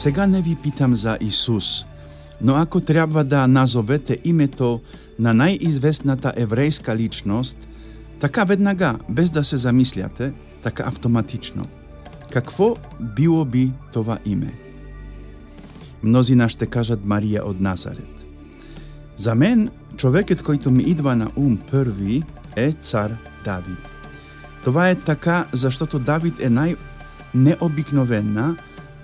Сега не ви питам за Исус, но ако треба да назовете името на најизвестната еврејска личност, така веднага, без да се замисляте, така автоматично, какво било би това име? Мнозина ще кажат Марија од Назарет. За мен, човекот којто ми идва на ум први е цар Давид. Това е така заштото Давид е најнеобикновена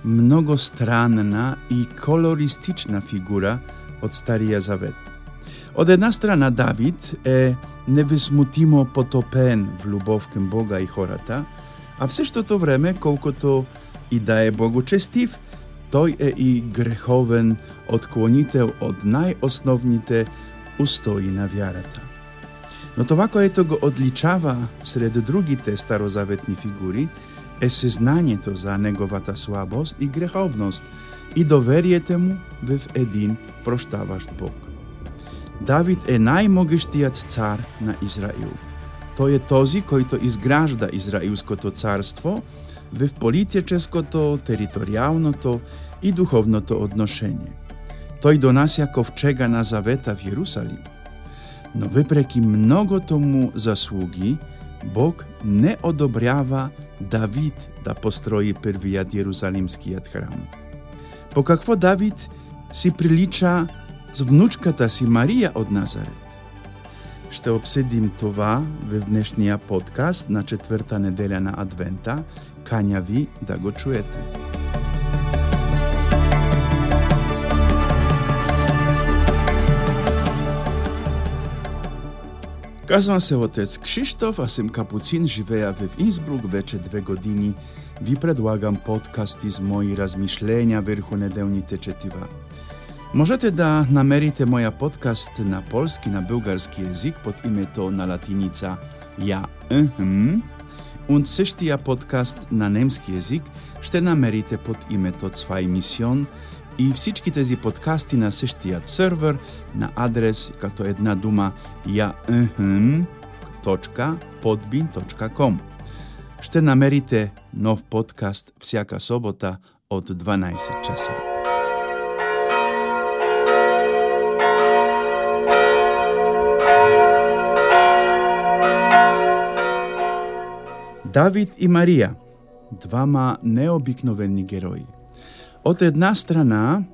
многостранна и колористична фигура од Старија Завет. Од една страна Давид е невисмутимо потопен в љубов кон Бога и хората, а в seштото време, колкото и да е богочестив, тој е и греховен отклонител од најосновните устои на вярата. Но това, което го одличава сред другите старозаветни фигури, е сезнанието за неговата слабост и греховност и доверието му в един проштаващ Бог. Давид е најмогештиот цар на Израил. Тој е този којто изгражда Израилското царство в политическото, територијалното и духовното одношение. Тој донася ковчега на завета в Јерусалим. Но вепреки многото му заслуги, Бог не одобрява Давид да построи првиот Јерусалимскиот храм. По какво Давид си прилича с внучката си Марија од Назарет? Ще обседим това во днешния подкаст на четврта неделя на Адвента. Канја ви да го чуете. Kazał se otec Krzysztof, a symka pucin żywejawy w Innsbruck wecze dwie godziny. Wi predłagam podcasty z mojej razmišlenia wyrchu nedełni teczetywa. Możecie da namerite moja podcast na polski, na bułgarski język pod imię to na latinica ja mhm und sysztia podcast na niemski język, szte namerite pod imię to zwei mission – и всички тези подкасти на същият сервер на адрес като една дума ja.podbin.com. Ще намерите нов подкаст всяка собота от 12 часа. Давид и Марија, двама необикновени герои. Од една страна,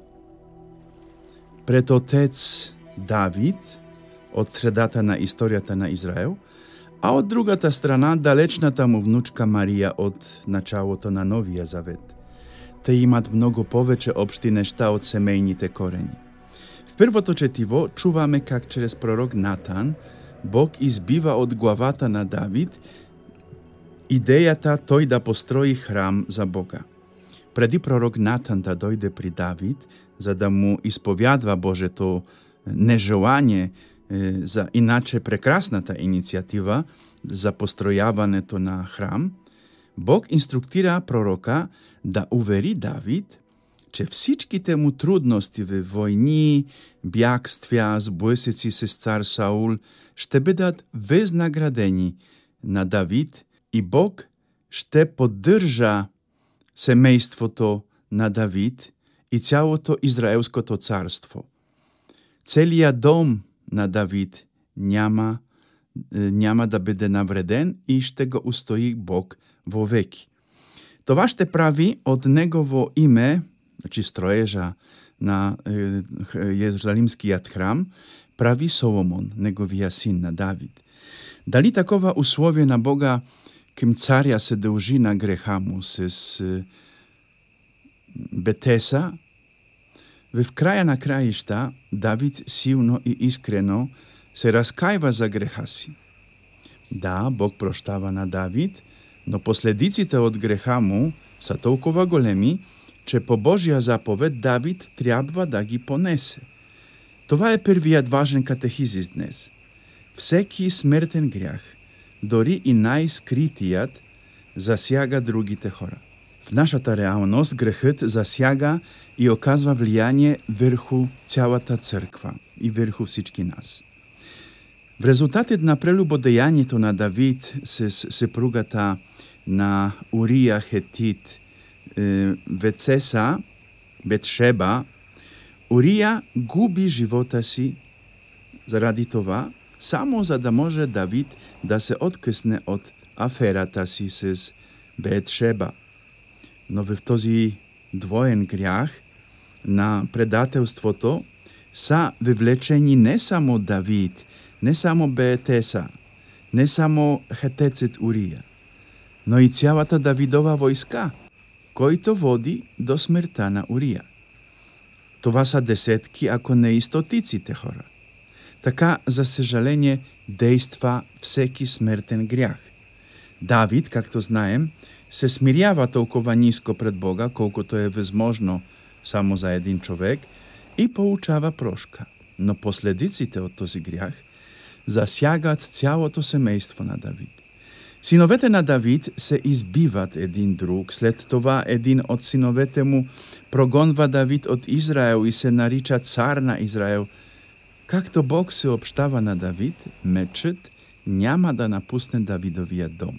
пред отец Давид, од средата на историјата на Израел, а од другата страна далечната му внучка Марија од началото на Новија Завет. Те имат многу повеќе обшти нешта од семејните корени. В првото четиво чуваме как чрез пророк Натан Бог избива од главата на Давид идејата тој да построи храм за Бога преди пророк Натан да дојде при Давид, за да му исповядва Божето нежелање за иначе прекрасната иницијатива за постројавањето на храм, Бог инструктира пророка да увери Давид че всичките му трудности во војни, бјагствја, сбојсеци се с цар Саул, ще бидат везнаградени на Давид и Бог ще поддржа семејството на Давид и цялото Израелското царство. Целиот дом на Давид няма, няма да биде навреден и ще го устои Бог во веки. Това ще прави од негово име, значи строежа на Јерусалимскиот храм, прави Соломон, неговија син на Давид. Дали такова условие на Бога ким царја се дължи на греха му с Бетеса, в краја на краишта Давид силно и искрено се раскајва за греха си. Да, Бог проштава на Давид, но последиците од греха му са толкова големи, че по Божја заповед Давид трябва да ги понесе. Това е првиот важен катехизис днес. Всеки смертен грях – дори и најскритијат, засяга другите хора. В нашата реалност грехот засяга и оказва влијание врху цялата црква и врху всички нас. В резултатот на прелюбодејањето на Давид се сепругата на Урија Хетит Вецеса, Бетшеба, Урија губи живота си заради това, само за да може Давид да се откъсне од аферата си с Бетшеба. Но в този двоен грях на предателството са вивлечени не само Давид, не само Беетеса, не само хетецит Урија, но и цялата Давидова војска, којто води до смртта на Урија. Това са десетки, ако не и стотиците хора. Така, за съжаление, действа всеки смертен грях. Давид, както знаем, се смирява толкова ниско пред Бога, колкото е възможно само за един човек, и получава прошка. Но последиците от този грях засягат цялото семейство на Давид. Синовете на Давид се избиват един друг, след това един от синовете му прогонва Давид от Израел и се нарича цар на Израел. Както Бог се обштава на Давид, мечът няма да напусне Давидовия дом.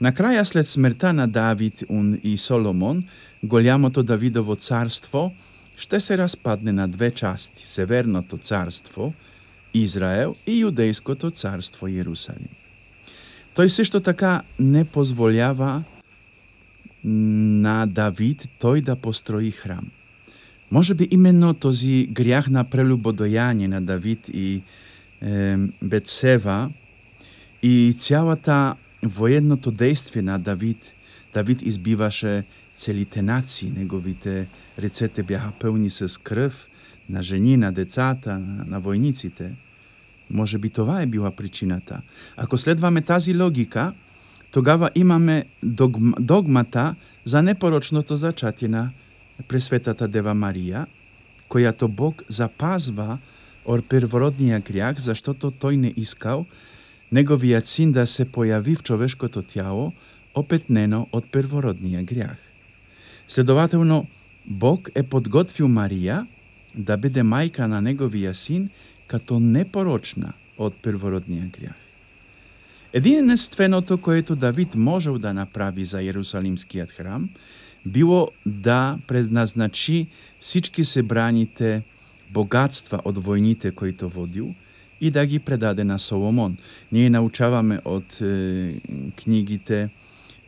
Накрая, след смерта на Давид и Соломон, голямото Давидово царство ще се разпадне на две части – Северното царство, Израел и Юдейското царство Иерусалим. Тој сешто така не позволява на Давид тој да построи храм. Може би именно този грях на прелюбодојање на Давид и е, Бетсева и цялата военното действие на Давид, Давид избиваше целите нации, неговите рецете бяха пълни с кръв на жени, на децата, на, на војниците – Може би това е била причината. Ако следваме тази логика, тогава имаме догм, догмата за непорочното зачатие на Пресветата Дева Марија, којато Бог запазва од первородния грях, заштото тој не искал неговиот син да се појави в човешкото тяло опетнено од первородния грях. Следователно, Бог е подготвил Марија да биде мајка на неговиот син като непорочна од первородния грях. Единственото което Давид можел да направи за Јерусалимскиот храм било да предназначи всички себраните богатства од војните които водил и да ги предаде на Соломон. Ние научаваме од е, книгите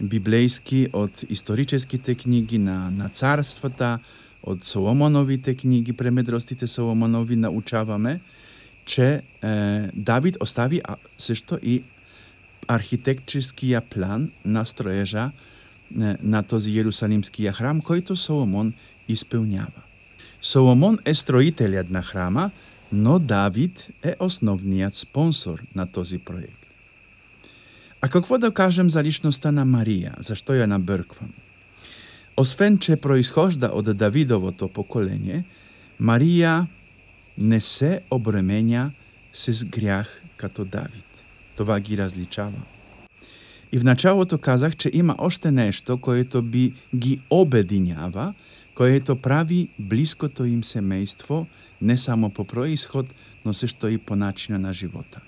библејски, од историческите книги на, на царствата, од Соломоновите книги, премедростите Соломонови научаваме че е, Давид остави а, също и архитектическия план на строежа на този Иерусалимския храм, който Соломон изпълнява. Соломон е строителят на храма, но Давид е основният спонсор на този проект. А какво да кажем за личността на Мария? Защо я набърквам? Освен, че произхожда от Давидовото поколение, Мария не се обременя с грях като Давид. Това ги различава. И в началото казах, че има още нещо, което би ги обединява, което прави близкото им семейство не само по происход, но също и по начина на живота.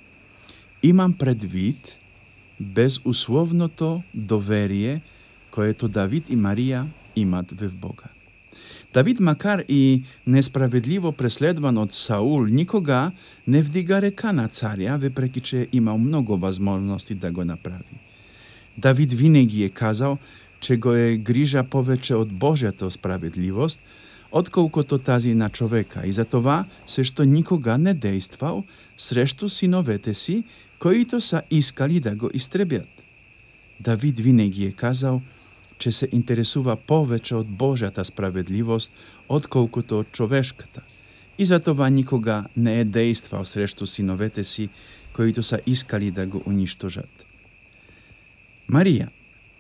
Имам предвид безусловното доверие, което Давид и Мария имат в Бога. Давид, макар и несправедливо преследван од Саул, никога не вдига река на царя, въпреки че имал многу възможности да го направи. Давид винаги е казал, че го е грижа повеќе од Божјата справедливост, отколкото тази на човека, и затова се што никога не действал срещу синовете си, които са искали да го истребят. Давид винаги е казал – че се интересува повеќе од Божјата справедливост, отколкото од човешката. И затова никога не е действал срещу синовете си, които са искали да го уништожат. Марија.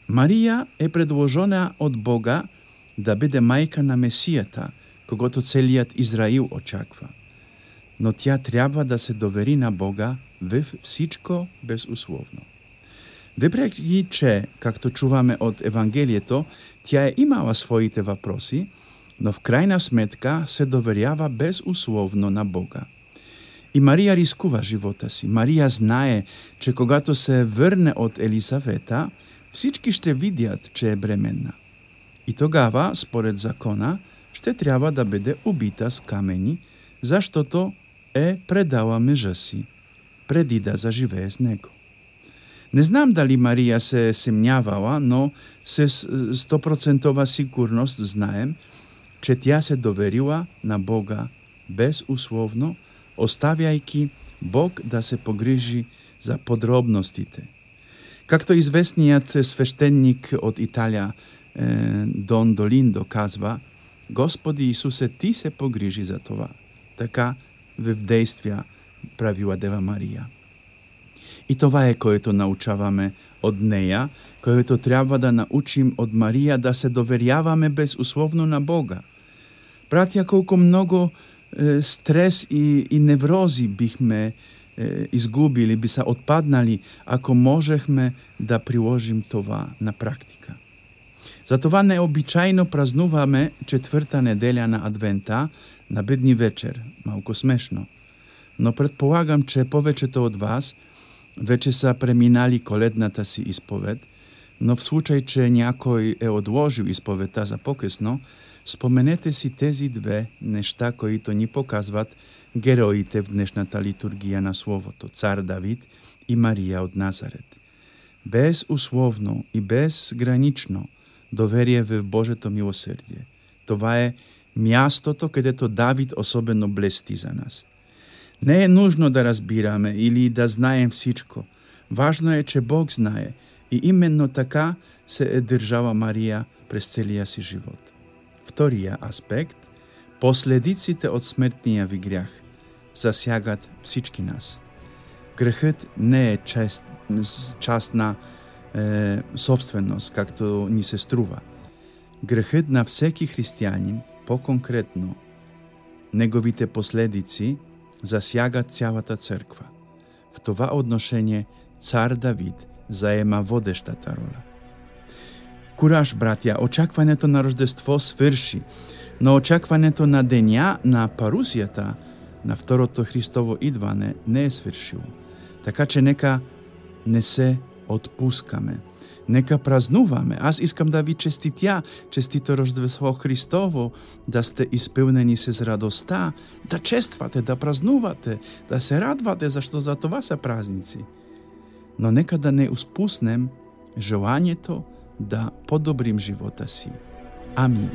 Марија е предложена од Бога да биде мајка на Месијата, когото целиот Израил очаква. Но тја треба да се довери на Бога во всичко безусловно. Вепреки че, както чуваме од Евангелието, тја е имала своите въпроси, но в крајна сметка се доверява безусловно на Бога. И Марија рискува живота си. Марија знае, че когато се врне од Елисавета, всички ще видят, че е бременна. И тогава, според закона, ще трябва да биде убита с камени, заштото е предала межа си, преди да заживее с него. Не знам дали Марија се семњавала, но се 100% сигурност знаем, че тя се доверила на Бога безусловно, оставјајки Бог да се погрижи за подробностите. Както известниот свештеник од Италија Дон Долиндо казва, Господи Исусе, Ти се погрижи за това. Така в действија правила Дева Марија. И това е което научаваме од неја, което трябва да научим од Марија да се доверјаваме безусловно на Бога. Братја, колку многу е, стрес и, и неврози бихме е, изгубили, би се отпаднали, ако можехме да приложим това на практика. Затова необичајно празнуваме четврта неделја на Адвента на бедни вечер, малку смешно. Но предполагам, че повечето од вас – веќе са преминали коледната си исповед, но в случај че някој е одложил исповедта за покесно, споменете си тези две нешта кои-то ни показват героите в днешната литургија на Словото, цар Давид и Марија од Назарет. Безусловно и безгранично доверие в Божето милосердие. Това е мястото кадето Давид особено блести за нас – Не е нужно да разбираме или да знаем всичко. Важно е, че Бог знае и именно така се е држава Марија през целия си живот. Вторија аспект – последиците од смртниот ви грях засягат всички нас. Грехот не е чест, частна е, собственост, както ни се струва. Грехот на всеки христијанин, по-конкретно, неговите последици – засяга цялата црква. В това отношение цар Давид заема водештата роля. Кураж, братја, очакването на Рождество сврши, но очакването на дења на парусијата на второто Христово идване не е свршило. Така че нека не се отпускаме – Нека празнуваме. Аз искам да ви честитја, честито Рождество Христово, да сте испълнени с радостта, да чествате, да празнувате, да се радвате, зашто за това са празници. Но нека да не успуснем желанието да подобрим живота си. Амин.